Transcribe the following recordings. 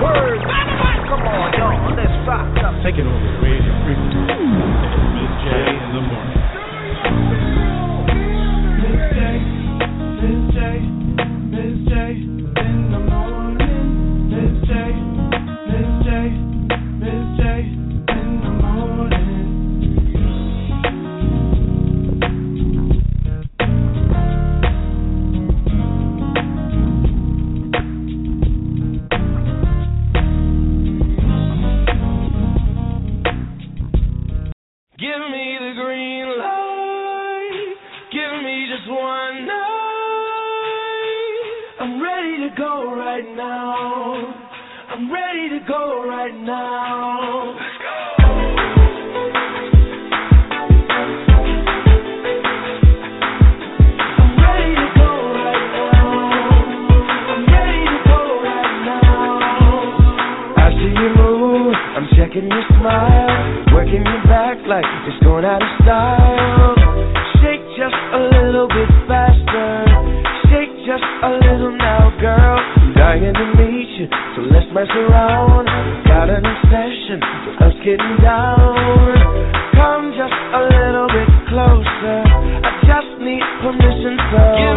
Word. Come on, y'all. Let's rock up. Over the radio Miz J, in the morning. J. right now. I'm checking your smile, working your back like it's going out of style. Shake just a little bit faster, shake just a little now, girl. I'm dying so let's mess around. Got an obsession with us getting down. Come just a little bit closer. I just need permission so.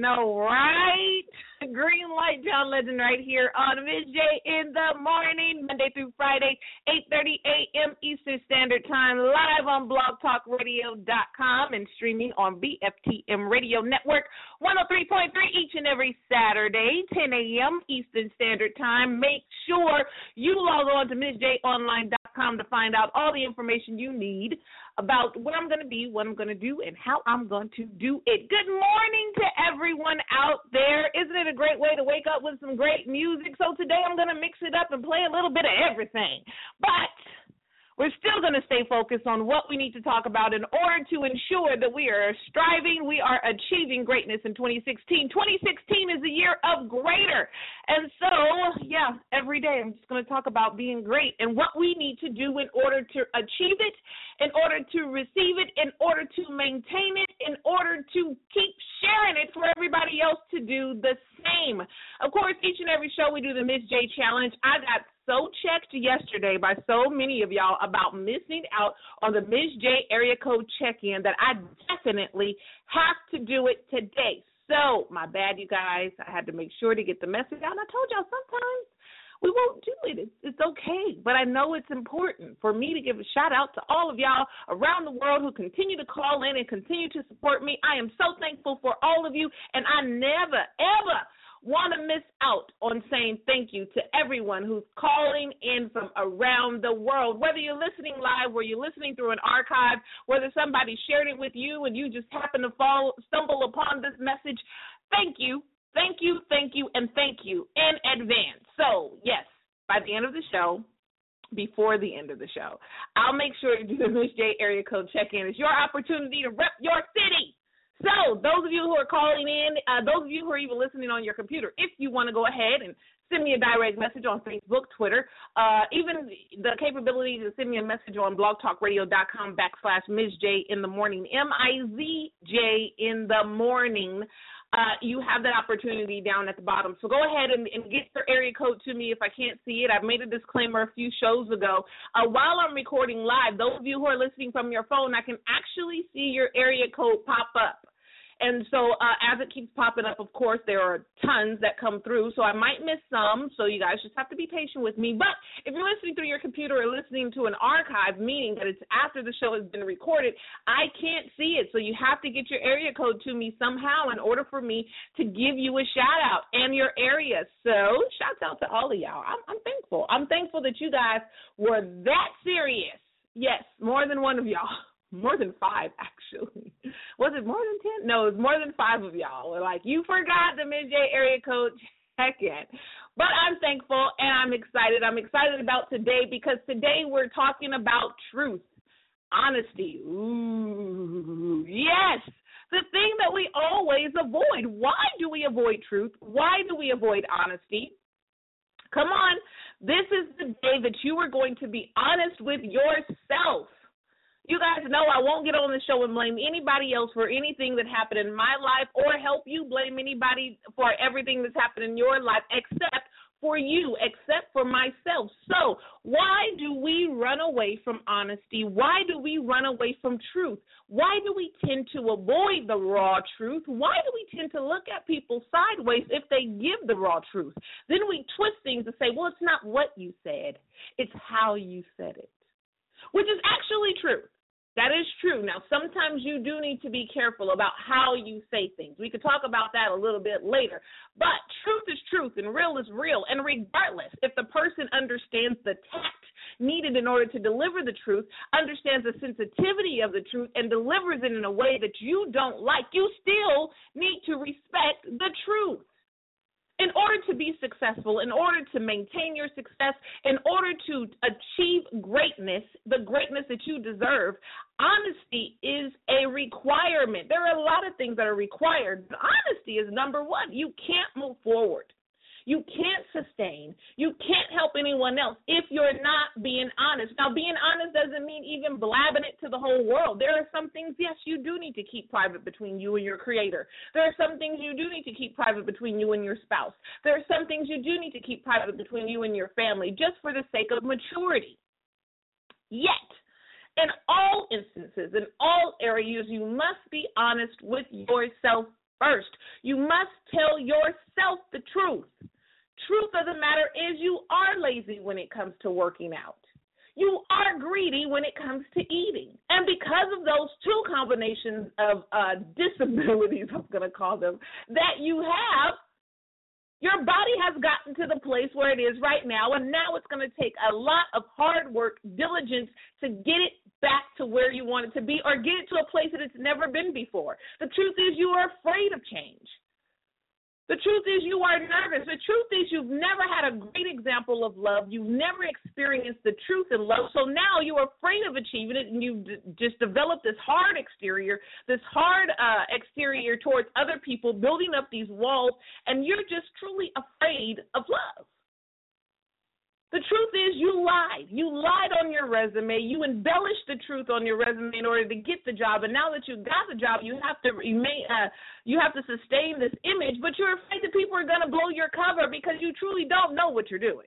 Know, right? Green Light John Legend right here on Miz J in the morning, Monday through Friday, 8.30 a.m. Eastern Standard Time, live on blogtalkradio.com and streaming on BFTM Radio Network, 103.3 each and every Saturday, 10 a.m. Eastern Standard Time. Make sure you log on to MizJOnline.com to find out all the information you need about where I'm going to be, what I'm going to do, and how I'm going to do it. Good morning to everyone out there. Isn't it a great way to wake up with some great music? So today I'm going to mix it up and play a little bit of everything. But we're still going to stay focused on what we need to talk about in order to ensure that we are striving, we are achieving greatness in 2016. 2016 is a year of greater. And so, yeah, every day I'm just going to talk about being great and what we need to do in order to achieve it, in order to receive it, in order to maintain it, in order to keep sharing it for everybody else to do the same. Of course, each and every show we do the Miz J Challenge. I got so checked yesterday by so many of y'all about missing out on the Miz J area code check in that I definitely have to do it today. So, my bad, you guys. I had to make sure to get the message out. I told y'all sometimes we won't do it. It's okay. But I know it's important for me to give a shout out to all of y'all around the world who continue to call in and continue to support me. I am so thankful for all of you. And I never, ever want to miss out on saying thank you to everyone who's calling in from around the world. Whether you're listening live, whether you're listening through an archive, whether somebody shared it with you and you just happen to fall stumble upon this message, thank you, thank you, thank you, and thank you in advance. So yes, by the end of the show, before the end of the show. I'll make sure to do the Miz J area code check in. It's your opportunity to rep your city. So, those of you who are calling in, uh, those of you who are even listening on your computer, if you want to go ahead and send me a direct message on Facebook, Twitter, uh, even the capability to send me a message on blogtalkradio.com backslash Miz J in the morning, M I Z J in the morning. Uh, you have that opportunity down at the bottom. So go ahead and, and, get your area code to me if I can't see it. I've made a disclaimer a few shows ago. Uh, while I'm recording live, those of you who are listening from your phone, I can actually see your area code pop up. And so uh, as it keeps popping up, of course, there are tons that come through. So I might miss some. So you guys just have to be patient with me. But if you're listening through your computer or listening to an archive, meaning that it's after the show has been recorded, I can't see it. So you have to get your area code to me somehow in order for me to give you a shout out and your area. So shouts out to all of y'all. I'm, I'm thankful. I'm thankful that you guys were that serious. Yes, more than one of y'all more than five actually. Was it more than ten? No, it was more than five of y'all. We're like, you forgot the Miz J area code check in. But I'm thankful and I'm excited. I'm excited about today because today we're talking about truth, honesty. Ooh, yes. The thing that we always avoid. Why do we avoid truth? Why do we avoid honesty? Come on. This is the day that you are going to be honest with yourself. You guys know I won't get on the show and blame anybody else for anything that happened in my life or help you blame anybody for everything that's happened in your life except for you, except for myself. So, why do we run away from honesty? Why do we run away from truth? Why do we tend to avoid the raw truth? Why do we tend to look at people sideways if they give the raw truth? Then we twist things to say, well, it's not what you said, it's how you said it, which is actually true. That is true. Now, sometimes you do need to be careful about how you say things. We could talk about that a little bit later. But truth is truth and real is real. And regardless, if the person understands the tact needed in order to deliver the truth, understands the sensitivity of the truth, and delivers it in a way that you don't like, you still need to respect the truth in order to be successful, in order to maintain your success, in order to achieve greatness, the greatness that you deserve, honesty is a requirement. There are a lot of things that are required, but honesty is number one. You can't move forward you can't sustain. You can't help anyone else if you're not being honest. Now, being honest doesn't mean even blabbing it to the whole world. There are some things, yes, you do need to keep private between you and your creator. There are some things you do need to keep private between you and your spouse. There are some things you do need to keep private between you and your family just for the sake of maturity. Yet, in all instances, in all areas, you must be honest with yourself first. You must tell yourself the truth. Truth of the matter is, you are lazy when it comes to working out. You are greedy when it comes to eating. And because of those two combinations of uh, disabilities, I'm going to call them, that you have, your body has gotten to the place where it is right now, and now it's going to take a lot of hard work, diligence to get it back to where you want it to be or get it to a place that it's never been before. The truth is, you are afraid of change. The truth is, you are nervous. The truth is, you've never had a great example of love. You've never experienced the truth in love. So now you're afraid of achieving it, and you've d- just developed this hard exterior, this hard uh, exterior towards other people, building up these walls, and you're just truly afraid of love. The truth is, you lied. You lied on your resume. You embellished the truth on your resume in order to get the job. And now that you got the job, you have to remain. Uh, you have to sustain this image, but you're afraid that people are going to blow your cover because you truly don't know what you're doing.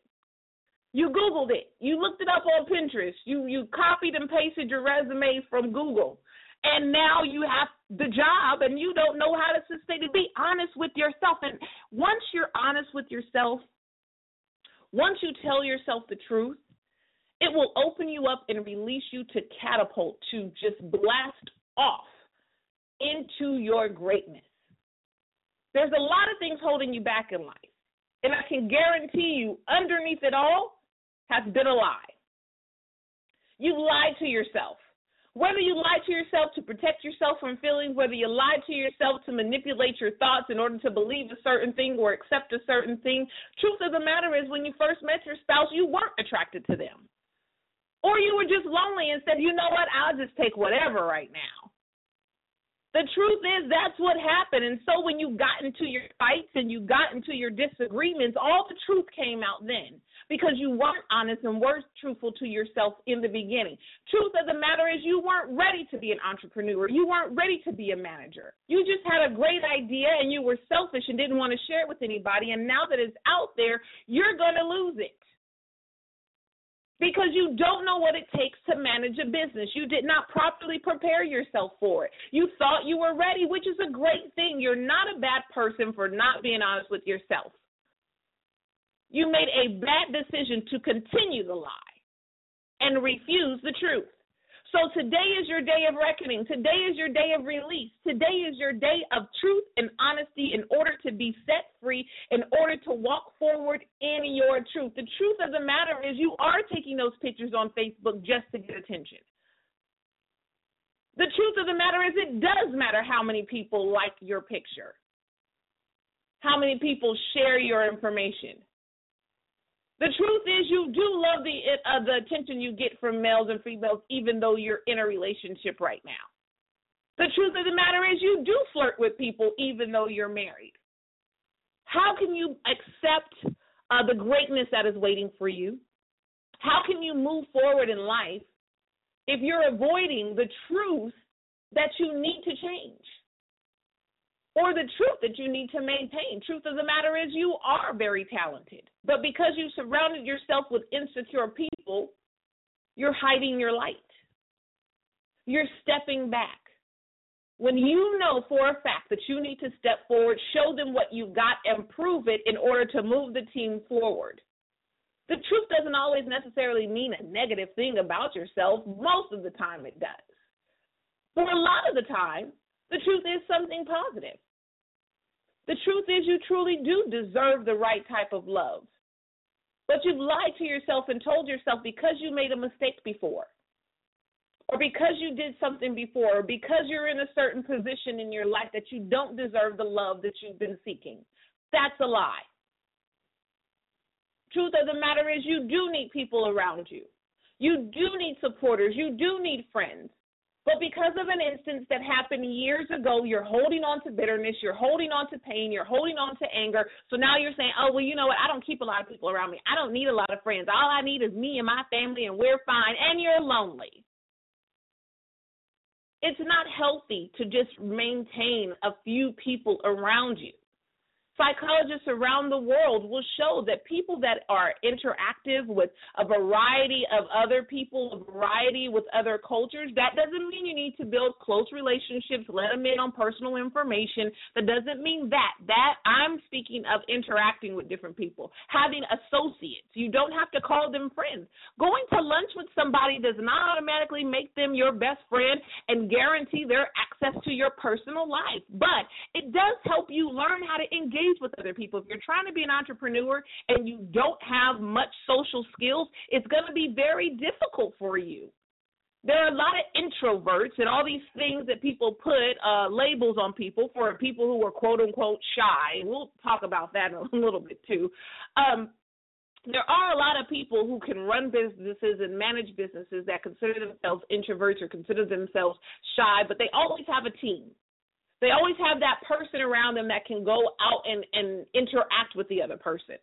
You Googled it. You looked it up on Pinterest. You you copied and pasted your resume from Google, and now you have the job, and you don't know how to sustain it. Be honest with yourself, and once you're honest with yourself once you tell yourself the truth, it will open you up and release you to catapult, to just blast off into your greatness. There's a lot of things holding you back in life. And I can guarantee you, underneath it all has been a lie. You lied to yourself. Whether you lie to yourself to protect yourself from feelings, whether you lie to yourself to manipulate your thoughts in order to believe a certain thing or accept a certain thing, truth of the matter is when you first met your spouse, you weren't attracted to them. Or you were just lonely and said, you know what, I'll just take whatever right now. The truth is that's what happened. And so when you got into your fights and you got into your disagreements, all the truth came out then because you weren't honest and weren't truthful to yourself in the beginning. Truth of the matter is you weren't ready to be an entrepreneur. You weren't ready to be a manager. You just had a great idea and you were selfish and didn't want to share it with anybody. And now that it's out there, you're going to lose it because you don't know what it takes to manage a business. You did not properly prepare yourself for it. You thought you were ready, which is a great thing. You're not a bad person for not being honest with yourself. You made a bad decision to continue the lie and refuse the truth. So today is your day of reckoning. Today is your day of release. Today is your day of truth and honesty in order to be set free, in order to walk forward in your truth. The truth of the matter is, you are taking those pictures on Facebook just to get attention. The truth of the matter is, it does matter how many people like your picture, how many people share your information. The truth is, you do love the uh, the attention you get from males and females, even though you're in a relationship right now. The truth of the matter is, you do flirt with people, even though you're married. How can you accept uh, the greatness that is waiting for you? How can you move forward in life if you're avoiding the truth that you need to change? Or the truth that you need to maintain. Truth of the matter is, you are very talented. But because you surrounded yourself with insecure people, you're hiding your light. You're stepping back. When you know for a fact that you need to step forward, show them what you've got and prove it in order to move the team forward. The truth doesn't always necessarily mean a negative thing about yourself. Most of the time it does. For a lot of the time, the truth is something positive. The truth is, you truly do deserve the right type of love. But you've lied to yourself and told yourself because you made a mistake before, or because you did something before, or because you're in a certain position in your life that you don't deserve the love that you've been seeking. That's a lie. Truth of the matter is, you do need people around you. You do need supporters. You do need friends. But because of an instance that happened years ago, you're holding on to bitterness, you're holding on to pain, you're holding on to anger. So now you're saying, oh, well, you know what? I don't keep a lot of people around me. I don't need a lot of friends. All I need is me and my family, and we're fine. And you're lonely. It's not healthy to just maintain a few people around you. Psychologists around the world will show that people that are interactive with a variety of other people, a variety with other cultures, that doesn't mean you need to build close relationships, let them in on personal information. That doesn't mean that. That I'm speaking of interacting with different people, having associates. You don't have to call them friends. Going to lunch with somebody does not automatically make them your best friend and guarantee their access to your personal life, but it does help you learn how to engage engage with other people. If you're trying to be an entrepreneur and you don't have much social skills, it's going to be very difficult for you. There are a lot of introverts and all these things that people put uh, labels on people for people who are quote unquote shy. We'll talk about that a little bit too. Um, there are a lot of people who can run businesses and manage businesses that consider themselves introverts or consider themselves shy, but they always have a team. They always have that person around them that can go out and, and interact with the other person.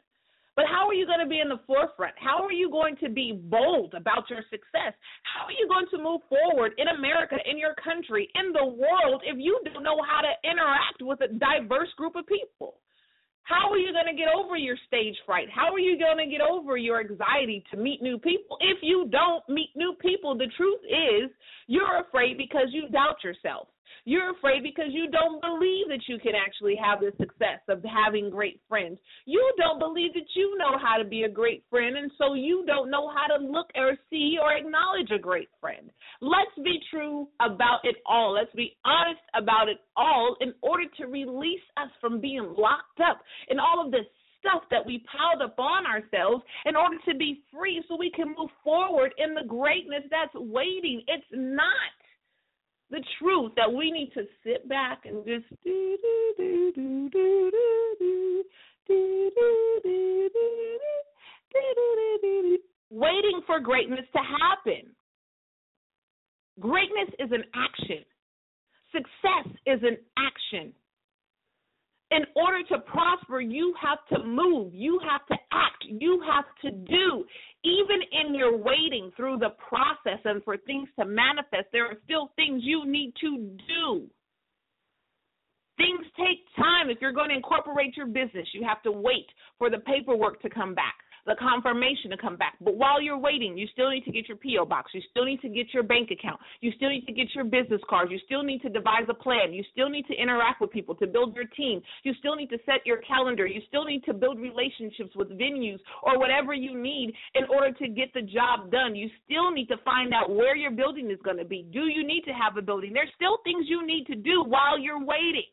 But how are you going to be in the forefront? How are you going to be bold about your success? How are you going to move forward in America, in your country, in the world if you don't know how to interact with a diverse group of people? How are you going to get over your stage fright? How are you going to get over your anxiety to meet new people if you don't meet new people? The truth is, you're afraid because you doubt yourself. You're afraid because you don't believe that you can actually have the success of having great friends. You don't believe that you know how to be a great friend, and so you don't know how to look or see or acknowledge a great friend. Let's be true about it all. Let's be honest about it all in order to release us from being locked up in all of this stuff that we piled up on ourselves in order to be free so we can move forward in the greatness that's waiting. It's not the truth that we need to sit back and just do do do do do do do do do waiting for greatness to happen. Greatness is an action. Success is an action in order to prosper, you have to move, you have to act, you have to do. Even in your waiting through the process and for things to manifest, there are still things you need to do. Things take time. If you're going to incorporate your business, you have to wait for the paperwork to come back the confirmation to come back. But while you're waiting, you still need to get your P.O. box. You still need to get your bank account. You still need to get your business cards. You still need to devise a plan. You still need to interact with people to build your team. You still need to set your calendar. You still need to build relationships with venues or whatever you need in order to get the job done. You still need to find out where your building is going to be. Do you need to have a building? There's still things you need to do while you're waiting.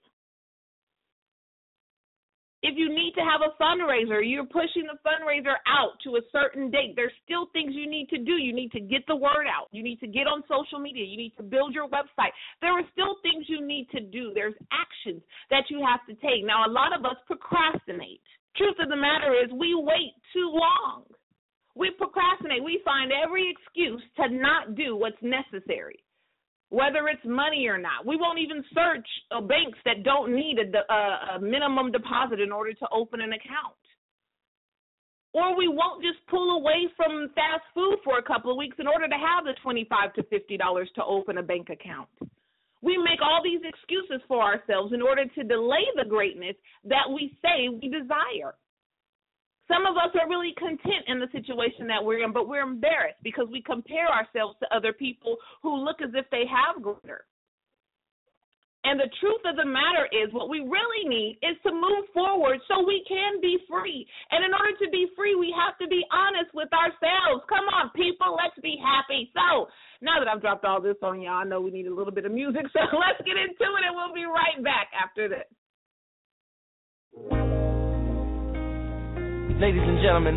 If you need to have a fundraiser, you're pushing the fundraiser out to a certain date. There's still things you need to do. You need to get the word out. You need to get on social media. You need to build your website. There are still things you need to do. There's actions that you have to take. Now, a lot of us procrastinate. Truth of the matter is, we wait too long. We procrastinate. We find every excuse to not do what's necessary whether it's money or not. We won't even search uh, banks that don't need a, a, a minimum deposit in order to open an account. Or we won't just pull away from fast food for a couple of weeks in order to have the twenty-five to fifty dollars to open a bank account. We make all these excuses for ourselves in order to delay the greatness that we say we desire. Some of us are really content in the situation that we're in, but we're embarrassed because we compare ourselves to other people who look as if they have greater. And the truth of the matter is, what we really need is to move forward so we can be free. And in order to be free, we have to be honest with ourselves. Come on, people, let's be happy. So, now that I've dropped all this on y'all, I know we need a little bit of music. So, let's get into it, and we'll be right back after this. Ladies and gentlemen,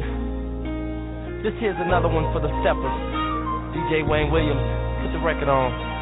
this here's another one for the steppers. DJ Wayne Williams, put the record on.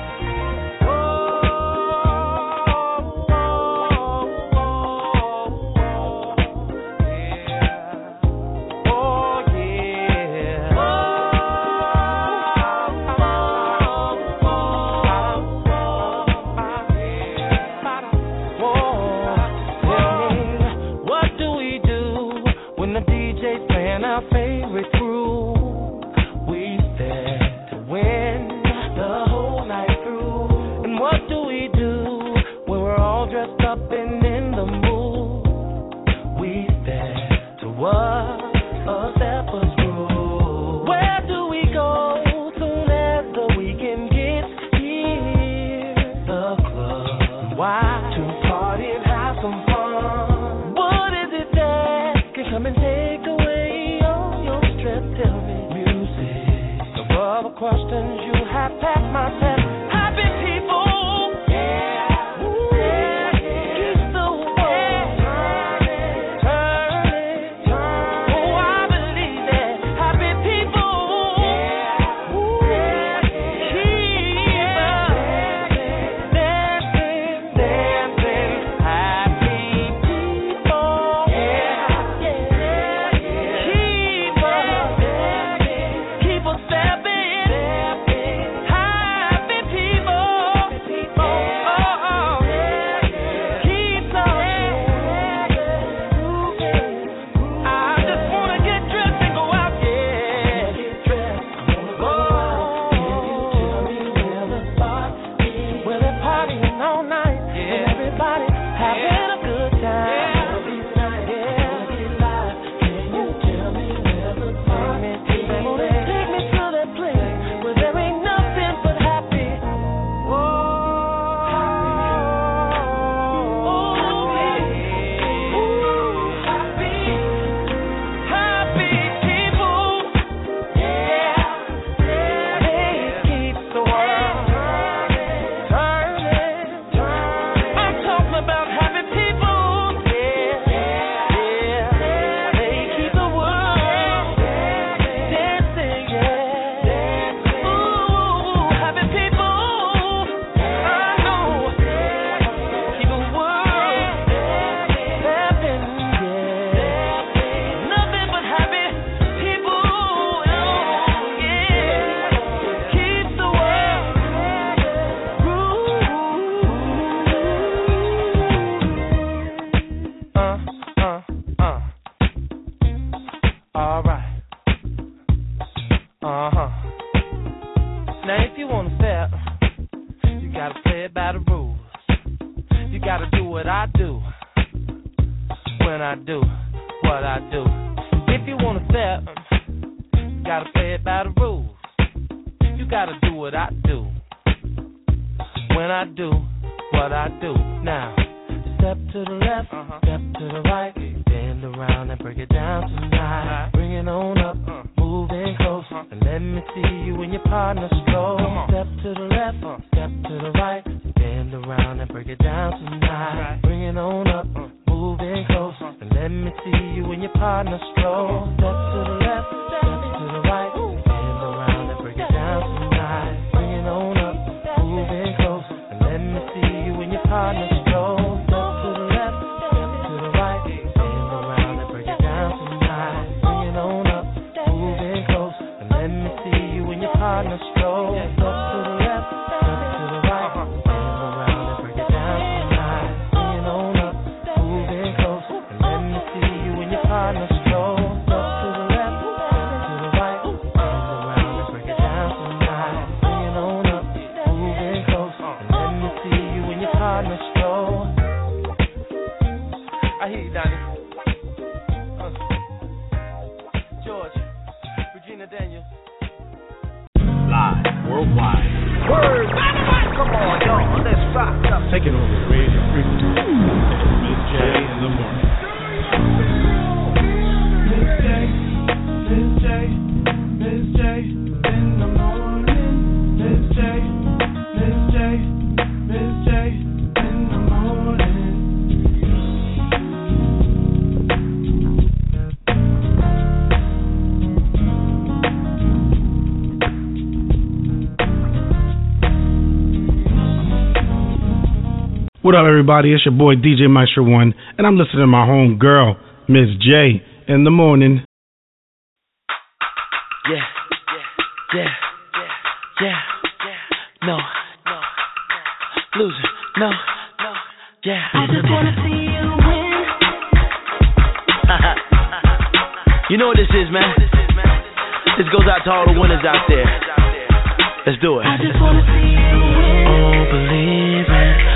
You have packed my test. All right. Uh huh. Now, if you want to fair, you gotta play it by the rules. You gotta do what I do when I do what I do. If you want to fair, you gotta play it by the rules. You gotta do what I do when I do what I do. Now, step to the left, step to the right, bend around and break it down tonight. Bring it on up, moving close, and let me see you and your partner stroll. Step to the left, step to the right, bend around and break it down tonight. Bring it on up, moving close, and let me see you and your partner stroll. Step to the left, step to the right, bend around and break it down tonight. Bring it on up, moving close, and let me see you and your partner up, everybody? It's your boy DJ Maestro One, and I'm listening to my home girl, Miz J, in the morning. Yeah, yeah, yeah, yeah, no, no, loser, no, no, yeah. I just wanna see you win. You know what this is, man? This goes out to all the winners out there. Let's do it. I just wanna see you win. Oh, believe it.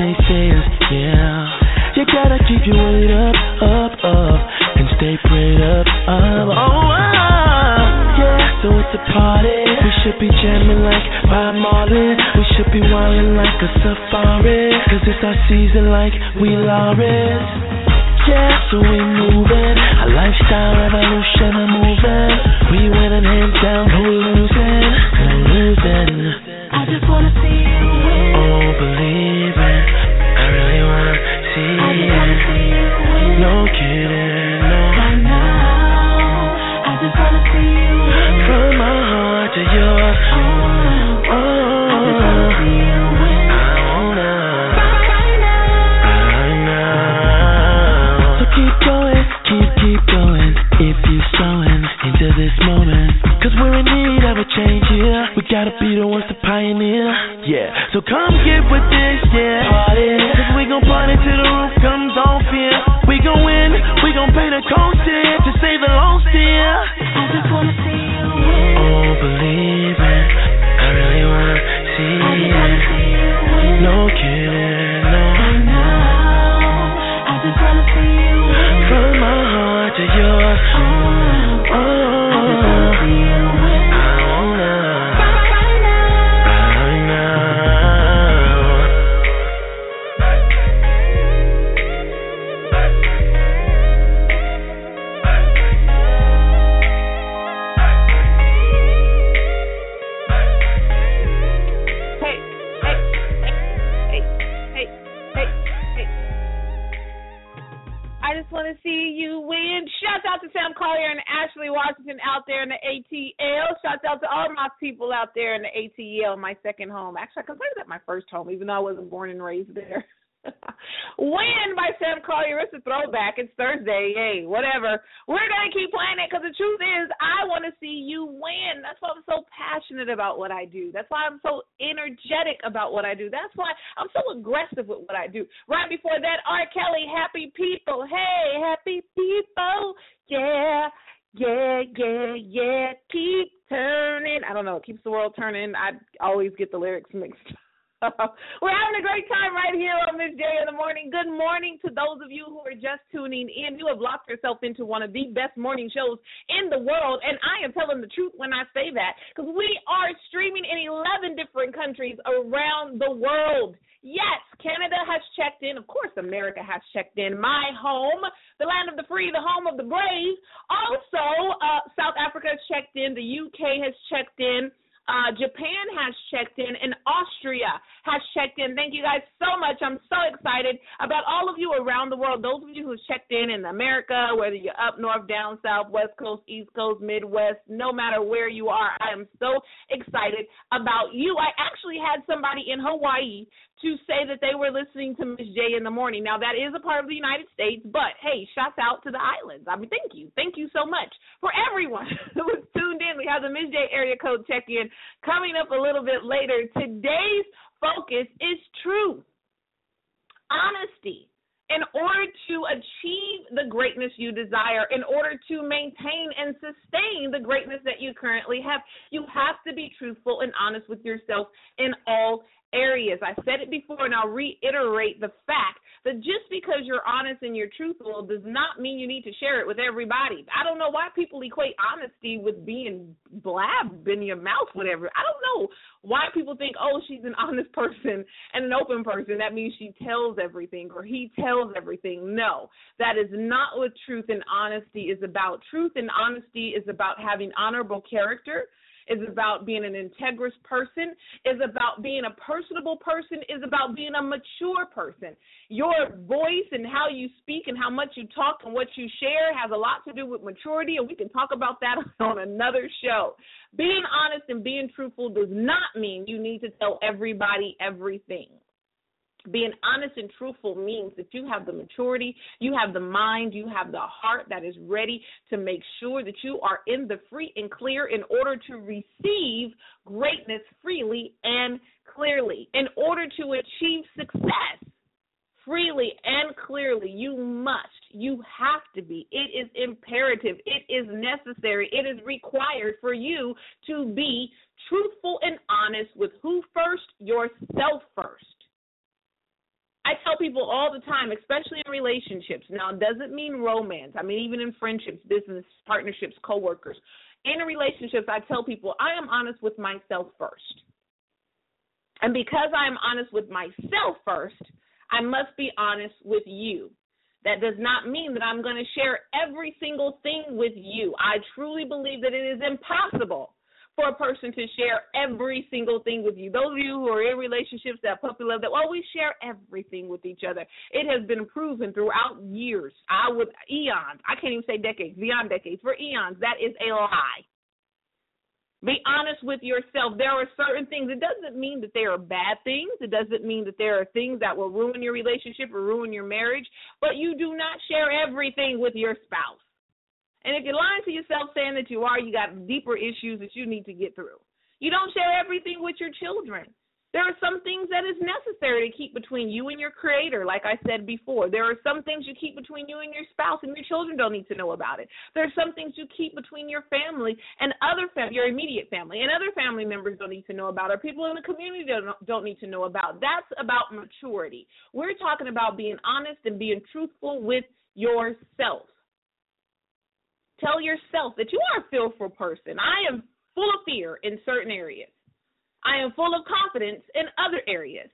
yeah. You gotta keep your weight up, up, up, and stay prayed up, up, oh, up, yeah. So it's a party. We should be jamming like Bob Marley. We should be wildin' like a safari. Cause it's our season like we Lawrence. Yeah, so we moving. A lifestyle revolution, I'm moving. We winning hands down, who losing? I'm losing. I just wanna see you. My second home. Actually, I consider that my first home, even though I wasn't born and raised there. Win by Sam Collier. It's a throwback. It's Thursday. Hey, whatever. We're going to keep playing it because the truth is, I want to see you win. That's why I'm so passionate about what I do. That's why I'm so energetic about what I do. That's why I'm so aggressive with what I do. Right before that, R. Kelly, Happy People. Hey, happy people. Yeah. Yeah, yeah, yeah. Keep turning. I don't know. It keeps the world turning. I always get the lyrics mixed up. We're having a great time right here on Miz J in the morning. Good morning to those of you who are just tuning in. You have locked yourself into one of the best morning shows in the world, and I am telling the truth when I say that because we are streaming in 11 different countries around the world. Yes, Canada has checked in. Of course, America has checked in. My home, the land of the free, the home of the brave. Also, uh, South Africa has checked in. The UK has checked in. Uh, Japan has checked in, and Austria has checked in. Thank you guys so much. I'm so excited about all of you around the world. Those of you who checked in in America, whether you're up north, down south, west coast, east coast, midwest, no matter where you are, I am so excited about you. I actually had somebody in Hawaii to say that they were listening to Miz J in the morning. Now that is a part of the United States, but hey, shouts out to the islands. I mean, thank you, thank you so much for everyone who was tuned in. We have the Miz J area code check in coming up a little bit later. Today's focus is truth, honesty. In order to achieve the greatness you desire, in order to maintain and sustain the greatness that you currently have, you have to be truthful and honest with yourself in all areas. I said it before and I'll reiterate the fact that just because you're honest and you're truthful does not mean you need to share it with everybody. I don't know why people equate honesty with being blab in your mouth, whatever. I don't know why people think, oh, she's an honest person and an open person. That means she tells everything or he tells everything. No, that is not what truth and honesty is about. Truth and honesty is about having honorable character is about being an integrous person, is about being a personable person, is about being a mature person. Your voice and how you speak and how much you talk and what you share has a lot to do with maturity, and we can talk about that on another show. Being honest and being truthful does not mean you need to tell everybody everything being honest and truthful means that you have the maturity, you have the mind, you have the heart that is ready to make sure that you are in the free and clear in order to receive greatness freely and clearly. In order to achieve success freely and clearly, you must, you have to be. It is imperative, it is necessary, it is required for you to be truthful and honest with who first? Yourself first. I tell people all the time, especially in relationships. Now, it doesn't mean romance. I mean, even in friendships, business partnerships, coworkers. In relationships, I tell people I am honest with myself first. And because I am honest with myself first, I must be honest with you. That does not mean that I'm going to share every single thing with you. I truly believe that it is impossible for a person to share every single thing with you. Those of you who are in relationships that puppy love, that well, we share everything with each other. It has been proven throughout years. I would eons. I can't even say decades, beyond decades, for eons. That is a lie. Be honest with yourself. There are certain things. It doesn't mean that there are bad things. It doesn't mean that there are things that will ruin your relationship or ruin your marriage. But you do not share everything with your spouse. And if you're lying to yourself saying that you are, you got deeper issues that you need to get through. You don't share everything with your children. There are some things that is necessary to keep between you and your creator, like I said before. There are some things you keep between you and your spouse, and your children don't need to know about it. There are some things you keep between your family and other fam- your immediate family, and other family members don't need to know about, or people in the community don't, don't need to know about. That's about maturity. We're talking about being honest and being truthful with yourself. Tell yourself that you are a fearful person. I am full of fear in certain areas. I am full of confidence in other areas.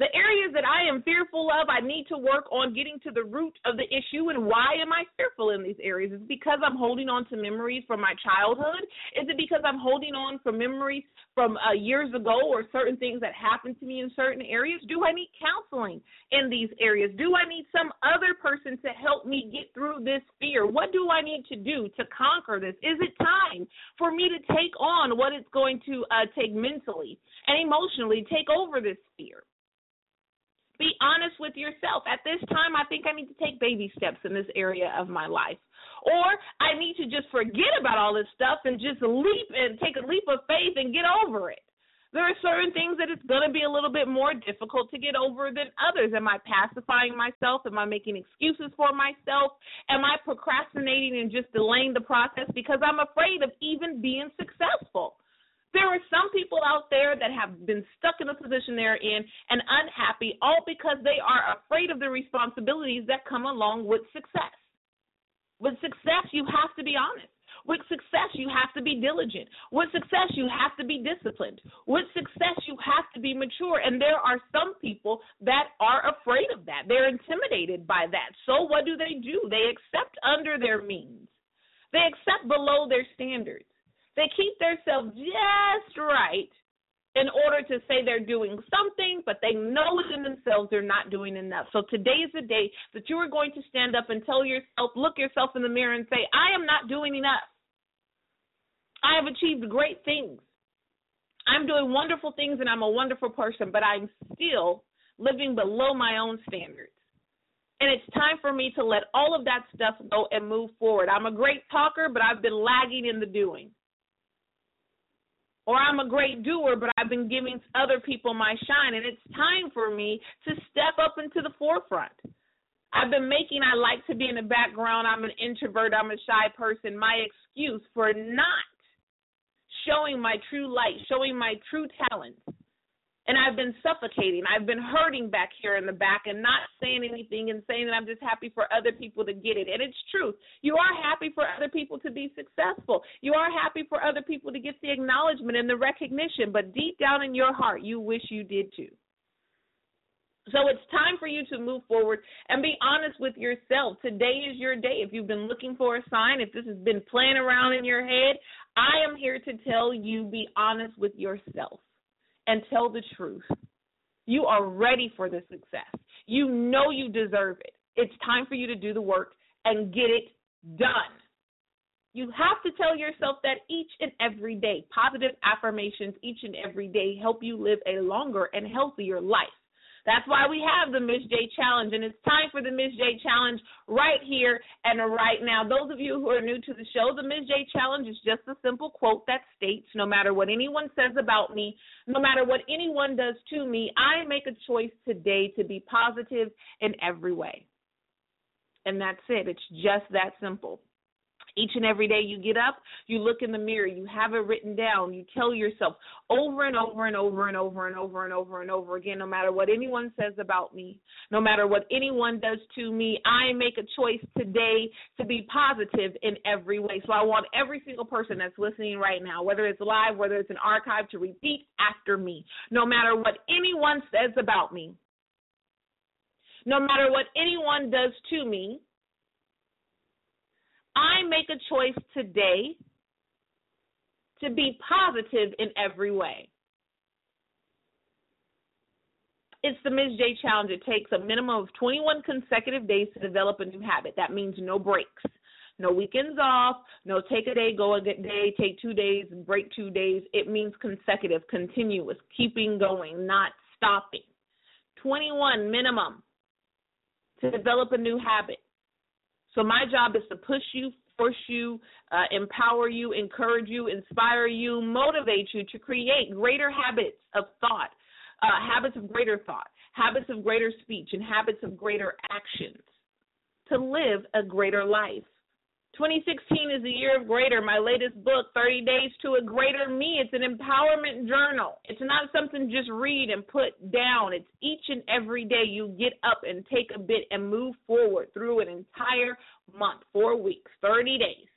The areas that I am fearful of, I need to work on getting to the root of the issue and why am I fearful in these areas? Is it because I'm holding on to memories from my childhood? Is it because I'm holding on from memories from uh, years ago or certain things that happened to me in certain areas? Do I need counseling in these areas? Do I need some other person to help me get through this fear? What do I need to do to conquer this? Is it time for me to take on what it's going to uh, take mentally and emotionally, take over this fear? Be honest with yourself. At this time, I think I need to take baby steps in this area of my life. Or I need to just forget about all this stuff and just leap and take a leap of faith and get over it. There are certain things that it's going to be a little bit more difficult to get over than others. Am I pacifying myself? Am I making excuses for myself? Am I procrastinating and just delaying the process because I'm afraid of even being successful? There are some people out there that have been stuck in the position they're in and unhappy all because they are afraid of the responsibilities that come along with success. With success, you have to be honest. With success, you have to be diligent. With success, you have to be disciplined. With success, you have to be mature. And there are some people that are afraid of that. They're intimidated by that. So what do they do? They accept under their means. They accept below their standards. They keep themselves just right in order to say they're doing something, but they know within themselves they're not doing enough. So today is the day that you are going to stand up and tell yourself, look yourself in the mirror and say, I am not doing enough. I have achieved great things. I'm doing wonderful things and I'm a wonderful person, but I'm still living below my own standards. And it's time for me to let all of that stuff go and move forward. I'm a great talker, but I've been lagging in the doing. Or I'm a great doer, but I've been giving other people my shine. And it's time for me to step up into the forefront. I've been making I like to be in the background. I'm an introvert. I'm a shy person. My excuse for not showing my true light, showing my true talents and I've been suffocating. I've been hurting back here in the back and not saying anything and saying that I'm just happy for other people to get it. And it's truth. You are happy for other people to be successful. You are happy for other people to get the acknowledgement and the recognition, but deep down in your heart, you wish you did too. So it's time for you to move forward and be honest with yourself. Today is your day. If you've been looking for a sign, if this has been playing around in your head, I am here to tell you be honest with yourself and tell the truth. You are ready for the success. You know you deserve it. It's time for you to do the work and get it done. You have to tell yourself that each and every day. Positive affirmations each and every day help you live a longer and healthier life. That's why we have the Miz J Challenge, and it's time for the Miz J Challenge right here and right now. Those of you who are new to the show, the Miz J Challenge is just a simple quote that states no matter what anyone says about me, no matter what anyone does to me, I make a choice today to be positive in every way. And that's it. It's just that simple. Each and every day you get up, you look in the mirror, you have it written down, you tell yourself over and over and over and over and over and over and over again, no matter what anyone says about me, no matter what anyone does to me, I make a choice today to be positive in every way. So I want every single person that's listening right now, whether it's live, whether it's an archive, to repeat after me, no matter what anyone says about me, no matter what anyone does to me. I make a choice today to be positive in every way. It's the Miz J challenge. It takes a minimum of 21 consecutive days to develop a new habit. That means no breaks, no weekends off, no take a day, go a day, take two days, break two days. It means consecutive, continuous, keeping going, not stopping. 21 minimum to develop a new habit. So my job is to push you, force you, uh, empower you, encourage you, inspire you, motivate you to create greater habits of thought, uh, habits of greater thought, habits of greater speech, and habits of greater actions to live a greater life. 2016 is the year of greater. My latest book, 30 Days to a Greater Me, it's an empowerment journal. It's not something just read and put down. It's each and every day you get up and take a bit and move forward through an entire month, four weeks, 30 days.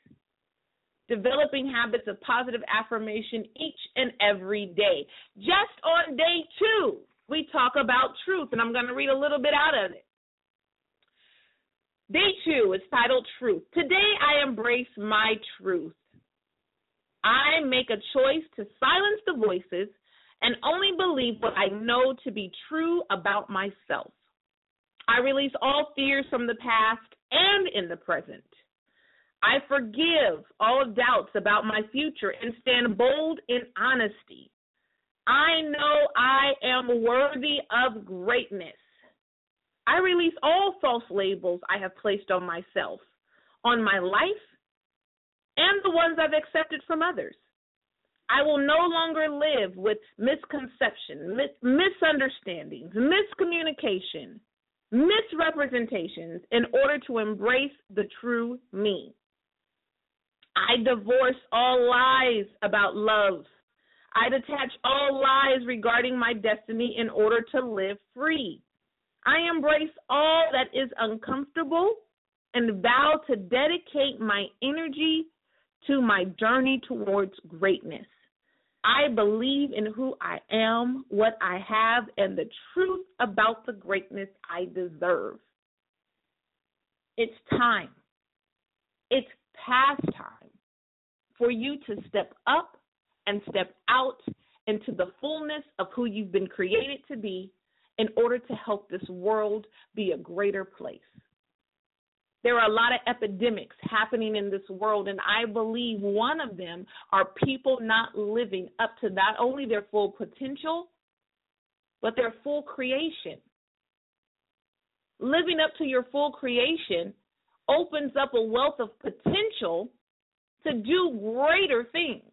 Developing habits of positive affirmation each and every day. Just on day two, we talk about truth, and I'm going to read a little bit out of it. Day two is titled Truth. Today I embrace my truth. I make a choice to silence the voices and only believe what I know to be true about myself. I release all fears from the past and in the present. I forgive all doubts about my future and stand bold in honesty. I know I am worthy of greatness. I release all false labels I have placed on myself, on my life, and the ones I've accepted from others. I will no longer live with misconception, mis- misunderstandings, miscommunication, misrepresentations in order to embrace the true me. I divorce all lies about love. I detach all lies regarding my destiny in order to live free. I embrace all that is uncomfortable and vow to dedicate my energy to my journey towards greatness. I believe in who I am, what I have, and the truth about the greatness I deserve. It's time. It's past time for you to step up and step out into the fullness of who you've been created to be in order to help this world be a greater place. There are a lot of epidemics happening in this world, and I believe one of them are people not living up to not only their full potential, but their full creation. Living up to your full creation opens up a wealth of potential to do greater things.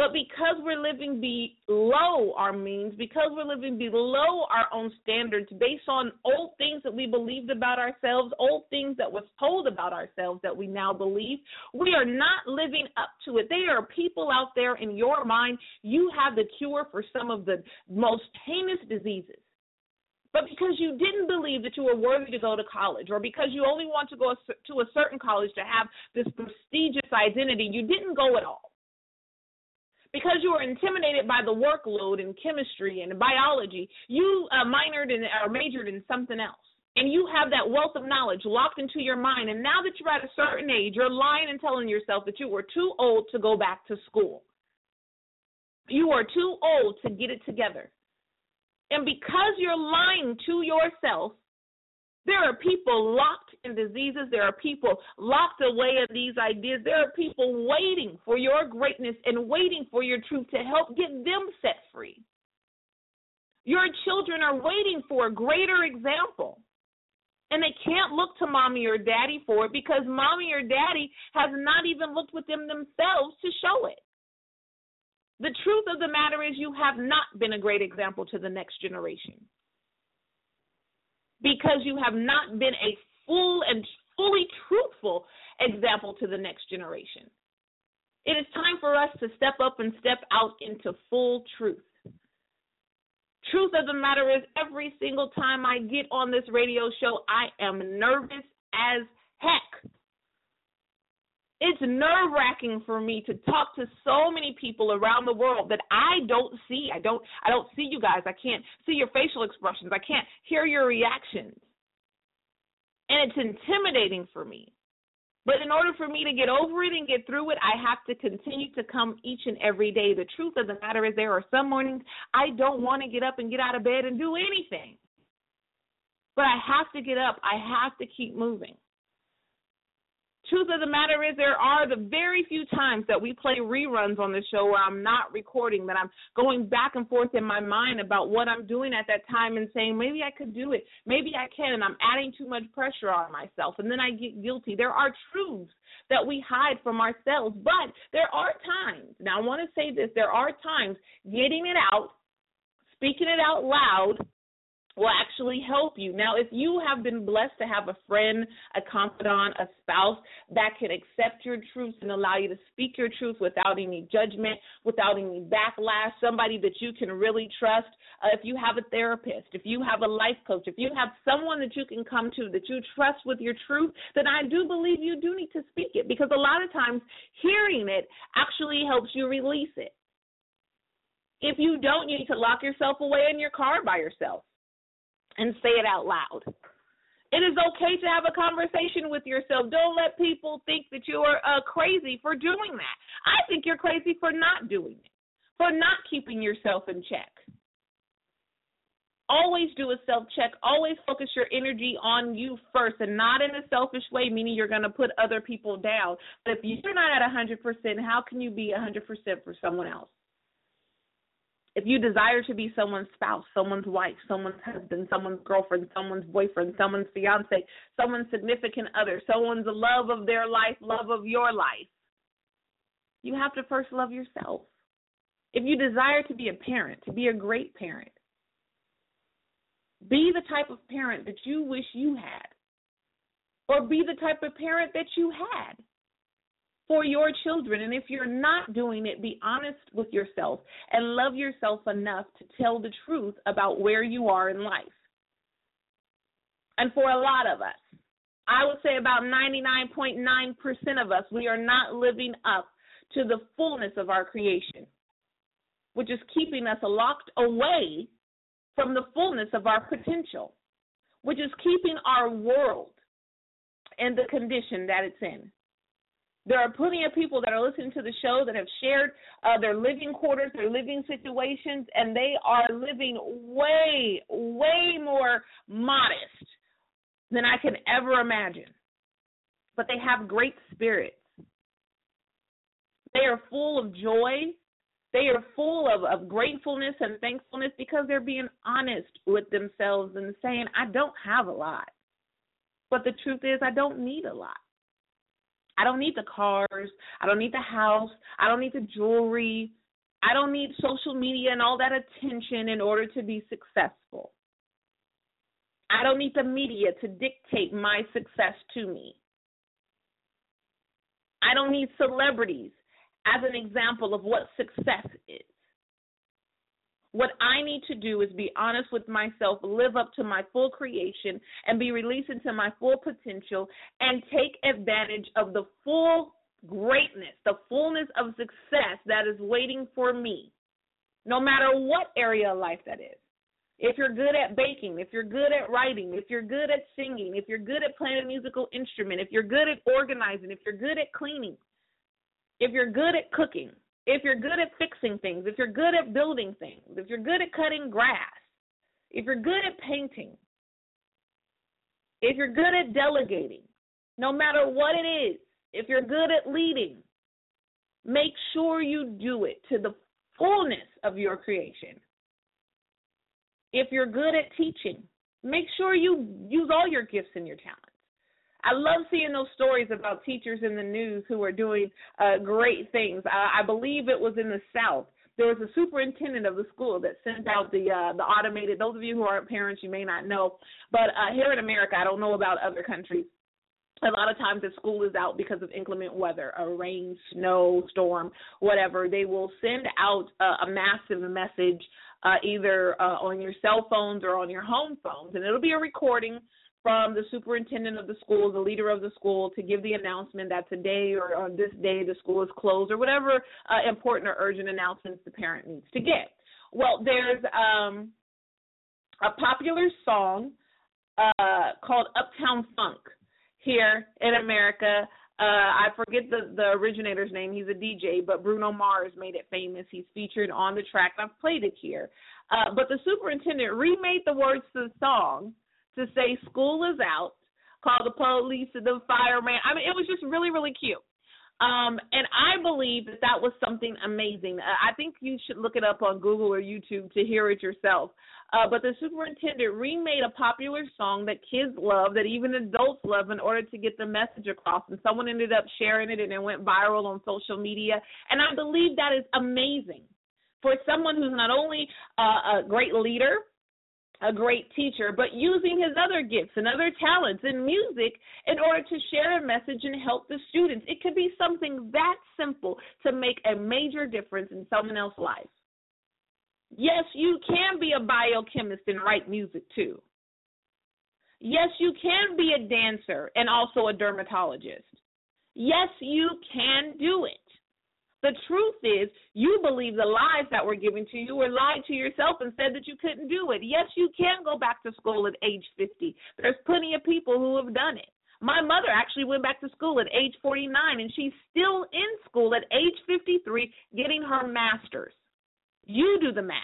But because we're living below our means, because we're living below our own standards based on old things that we believed about ourselves, old things that was told about ourselves that we now believe, we are not living up to it. There are people out there in your mind, you have the cure for some of the most heinous diseases. But because you didn't believe that you were worthy to go to college, or because you only want to go to a certain college to have this prestigious identity, you didn't go at all because you were intimidated by the workload in chemistry and biology, you uh, minored in or majored in something else. And you have that wealth of knowledge locked into your mind. And now that you're at a certain age, you're lying and telling yourself that you were too old to go back to school. You are too old to get it together. And because you're lying to yourself, there are people locked in diseases. There are people locked away in these ideas. There are people waiting for your greatness and waiting for your truth to help get them set free. Your children are waiting for a greater example. And they can't look to mommy or daddy for it because mommy or daddy has not even looked with them themselves to show it. The truth of the matter is, you have not been a great example to the next generation because you have not been a full and fully truthful example to the next generation. It is time for us to step up and step out into full truth. Truth of the matter is, every single time I get on this radio show, I am nervous as heck. It's nerve wracking for me to talk to so many people around the world that I don't see. I don't I don't see you guys. I can't see your facial expressions. I can't hear your reactions. And it's intimidating for me. But in order for me to get over it and get through it, I have to continue to come each and every day. The truth of the matter is, there are some mornings I don't want to get up and get out of bed and do anything. But I have to get up, I have to keep moving truth of the matter is there are the very few times that we play reruns on the show where I'm not recording, that I'm going back and forth in my mind about what I'm doing at that time and saying maybe I could do it, maybe I can, and I'm adding too much pressure on myself, and then I get guilty. There are truths that we hide from ourselves, but there are times. Now I want to say this: there are times getting it out, speaking it out loud will actually help you. Now, if you have been blessed to have a friend, a confidant, a spouse that can accept your truths and allow you to speak your truth without any judgment, without any backlash, somebody that you can really trust, uh, if you have a therapist, if you have a life coach, if you have someone that you can come to that you trust with your truth, then I do believe you do need to speak it because a lot of times hearing it actually helps you release it. If you don't, you need to lock yourself away in your car by yourself and say it out loud. It is okay to have a conversation with yourself. Don't let people think that you are uh, crazy for doing that. I think you're crazy for not doing it, for not keeping yourself in check. Always do a self check. Always focus your energy on you first and not in a selfish way, meaning you're going to put other people down. But if you're not at 100%, how can you be 100% for someone else? If you desire to be someone's spouse, someone's wife, someone's husband, someone's girlfriend, someone's boyfriend, someone's fiance, someone's significant other, someone's love of their life, love of your life, you have to first love yourself. If you desire to be a parent, to be a great parent, be the type of parent that you wish you had, or be the type of parent that you had for your children. And if you're not doing it, be honest with yourself and love yourself enough to tell the truth about where you are in life. And for a lot of us, I would say about 99.9% of us, we are not living up to the fullness of our creation, which is keeping us locked away from the fullness of our potential, which is keeping our world in the condition that it's in. There are plenty of people that are listening to the show that have shared uh, their living quarters, their living situations, and they are living way, way more modest than I can ever imagine. But they have great spirits. They are full of joy. They are full of, of gratefulness and thankfulness because they're being honest with themselves and saying, I don't have a lot. But the truth is, I don't need a lot. I don't need the cars. I don't need the house. I don't need the jewelry. I don't need social media and all that attention in order to be successful. I don't need the media to dictate my success to me. I don't need celebrities as an example of what success is. What I need to do is be honest with myself, live up to my full creation, and be released into my full potential and take advantage of the full greatness, the fullness of success that is waiting for me, no matter what area of life that is. If you're good at baking, if you're good at writing, if you're good at singing, if you're good at playing a musical instrument, if you're good at organizing, if you're good at cleaning, if you're good at cooking, if you're good at fixing things, if you're good at building things, if you're good at cutting grass, if you're good at painting, if you're good at delegating, no matter what it is, if you're good at leading, make sure you do it to the fullness of your creation. If you're good at teaching, make sure you use all your gifts and your talents. I love seeing those stories about teachers in the news who are doing uh, great things. I, I believe it was in the South. There was a superintendent of the school that sent out the uh, the automated. Those of you who aren't parents, you may not know, but uh, here in America, I don't know about other countries. a lot of times if school is out because of inclement weather, a rain, snow, storm, whatever, they will send out a, a massive message uh, either uh, on your cell phones or on your home phones, and it'll be a recording from the superintendent of the school, the leader of the school, to give the announcement that today or on this day the school is closed or whatever uh, important or urgent announcements the parent needs to get. Well, there's um, a popular song uh, called Uptown Funk here in America. Uh, I forget the the originator's name. He's a DJ, but Bruno Mars made it famous. He's featured on the track. I've played it here. Uh, but the superintendent remade the words to the song to say "School is out." Call the police and the fireman. I mean, it was just really, really cute. Um, and I believe that that was something amazing. Uh, I think you should look it up on Google or YouTube to hear it yourself. Uh, but the superintendent remade a popular song that kids love, that even adults love, in order to get the message across. And someone ended up sharing it, and it went viral on social media. And I believe that is amazing for someone who's not only uh, a great leader, a great teacher, but using his other gifts and other talents in music in order to share a message and help the students. It could be something that simple to make a major difference in someone else's life. Yes, you can be a biochemist and write music too. Yes, you can be a dancer and also a dermatologist. Yes, you can do it. The truth is, you believe the lies that were given to you or lied to yourself and said that you couldn't do it. Yes, you can go back to school at age 50. There's plenty of people who have done it. My mother actually went back to school at age 49, and she's still in school at age 53 getting her master's. You do the math.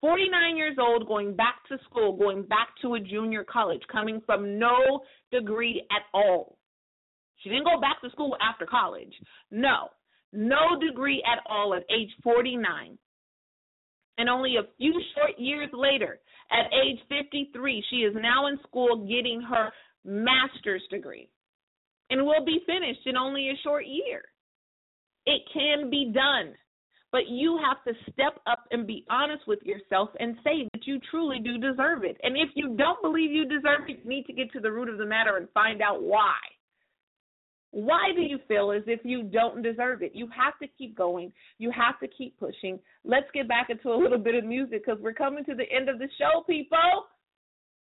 49 years old, going back to school, going back to a junior college, coming from no degree at all. She didn't go back to school after college. No, no degree at all at age 49. And only a few short years later, at age 53, she is now in school getting her master's degree and will be finished in only a short year. It can be done. But you have to step up and be honest with yourself and say that you truly do deserve it. And if you don't believe you deserve it, you need to get to the root of the matter and find out why. Why do you feel as if you don't deserve it? You have to keep going. You have to keep pushing. Let's get back into a little bit of music because we're coming to the end of the show, people.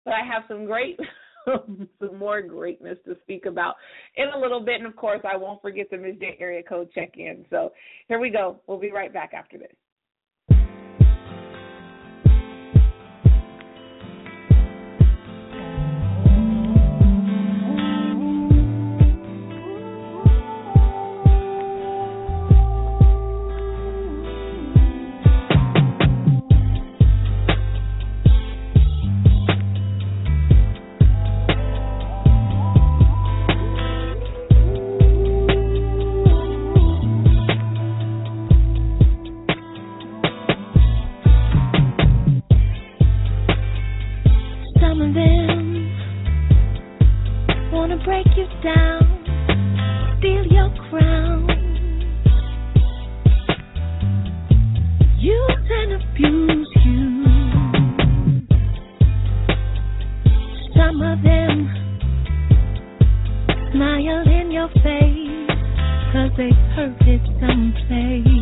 But I have some great some more greatness to speak about in a little bit. And of course, I won't forget the midday area code check in. So here we go. We'll be right back after this. they hurt it someplace.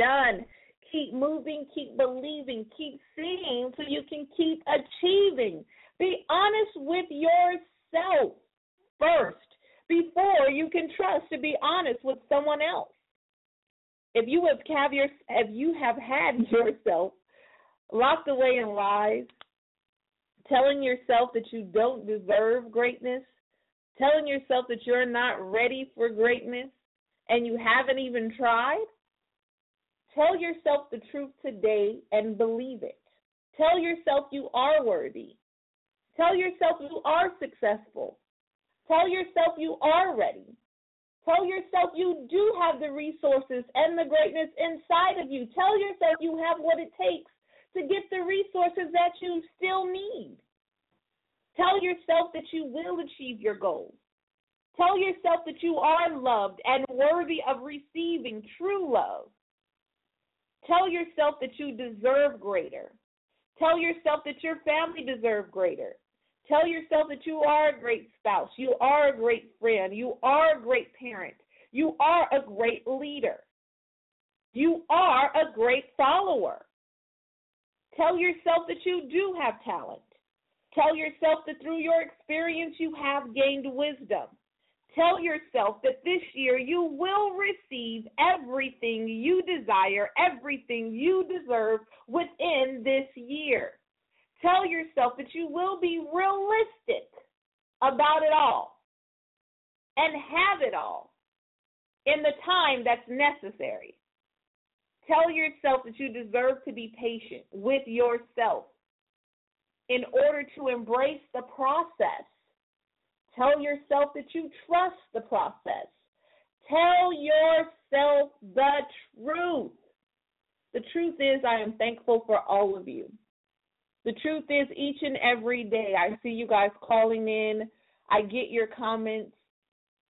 Done. Keep moving, keep believing, keep seeing so you can keep achieving. Be honest with yourself first before you can trust to be honest with someone else. If you have have your if you have had yourself locked away in lies, telling yourself that you don't deserve greatness, telling yourself that you're not ready for greatness, and you haven't even tried, tell yourself the truth today and believe it. Tell yourself you are worthy. Tell yourself you are successful. Tell yourself you are ready. Tell yourself you do have the resources and the greatness inside of you. Tell yourself you have what it takes to get the resources that you still need. Tell yourself that you will achieve your goals. Tell yourself that you are loved and worthy of receiving true love. Tell yourself that you deserve greater. Tell yourself that your family deserve greater. Tell yourself that you are a great spouse. You are a great friend. You are a great parent. You are a great leader. You are a great follower. Tell yourself that you do have talent. Tell yourself that through your experience you have gained wisdom. Tell yourself that this year you will receive everything you desire, everything you deserve within this year. Tell yourself that you will be realistic about it all and have it all in the time that's necessary. Tell yourself that you deserve to be patient with yourself in order to embrace the process. Tell yourself that you trust the process. Tell yourself the truth. The truth is, I am thankful for all of you. The truth is, each and every day, I see you guys calling in. I get your comments.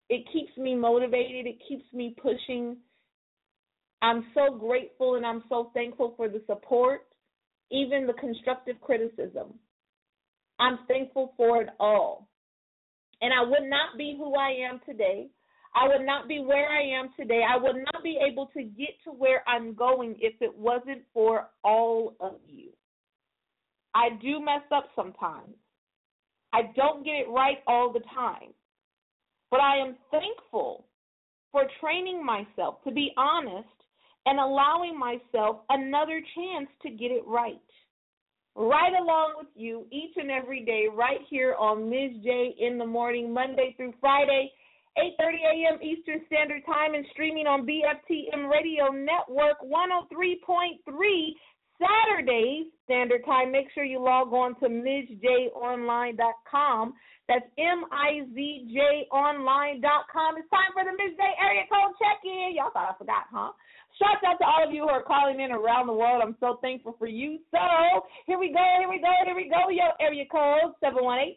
It keeps me motivated, it keeps me pushing. I'm so grateful and I'm so thankful for the support, even the constructive criticism. I'm thankful for it all. And I would not be who I am today. I would not be where I am today. I would not be able to get to where I'm going if it wasn't for all of you. I do mess up sometimes. I don't get it right all the time. But I am thankful for training myself to be honest and allowing myself another chance to get it right. Right along with you each and every day, right here on Miz J in the morning, Monday through Friday, 8:30 a.m. Eastern Standard Time, and streaming on BFTM Radio Network 103.3 Saturdays Standard Time. Make sure you log on to MizJOnline.com. That's M-I-Z-J-Online.com. It's time for the Miz J area code check-in. Y'all thought I forgot, huh? Shouts out to all of you who are calling in around the world. I'm so thankful for you. So here we go, here we go, here we go. Yo, area code 718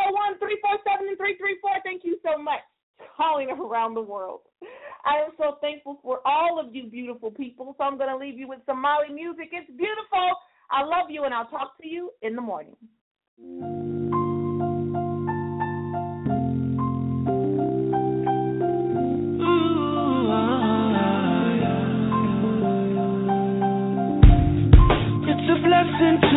601 347 334. Thank you so much calling around the world. I am so thankful for all of you beautiful people. So I'm going to leave you with some Mali music. It's beautiful. I love you, and I'll talk to you in the morning. Ah, ah, ah, it's a blessing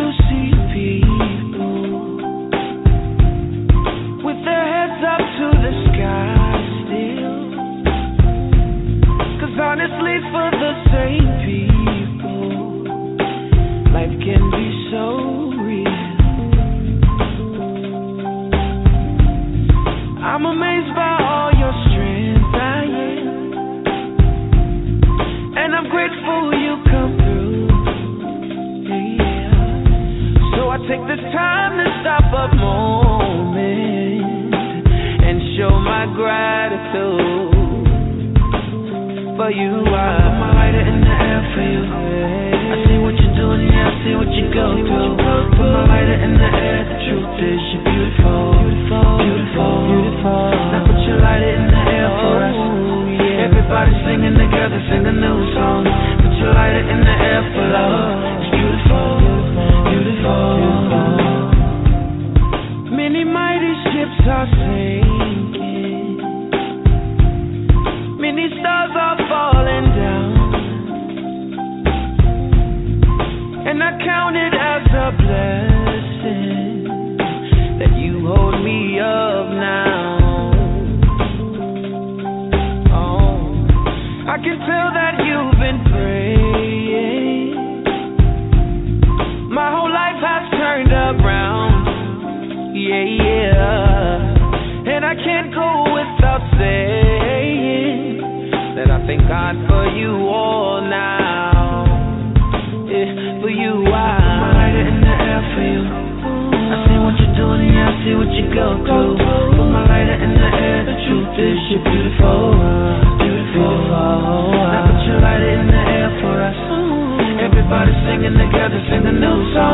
sounds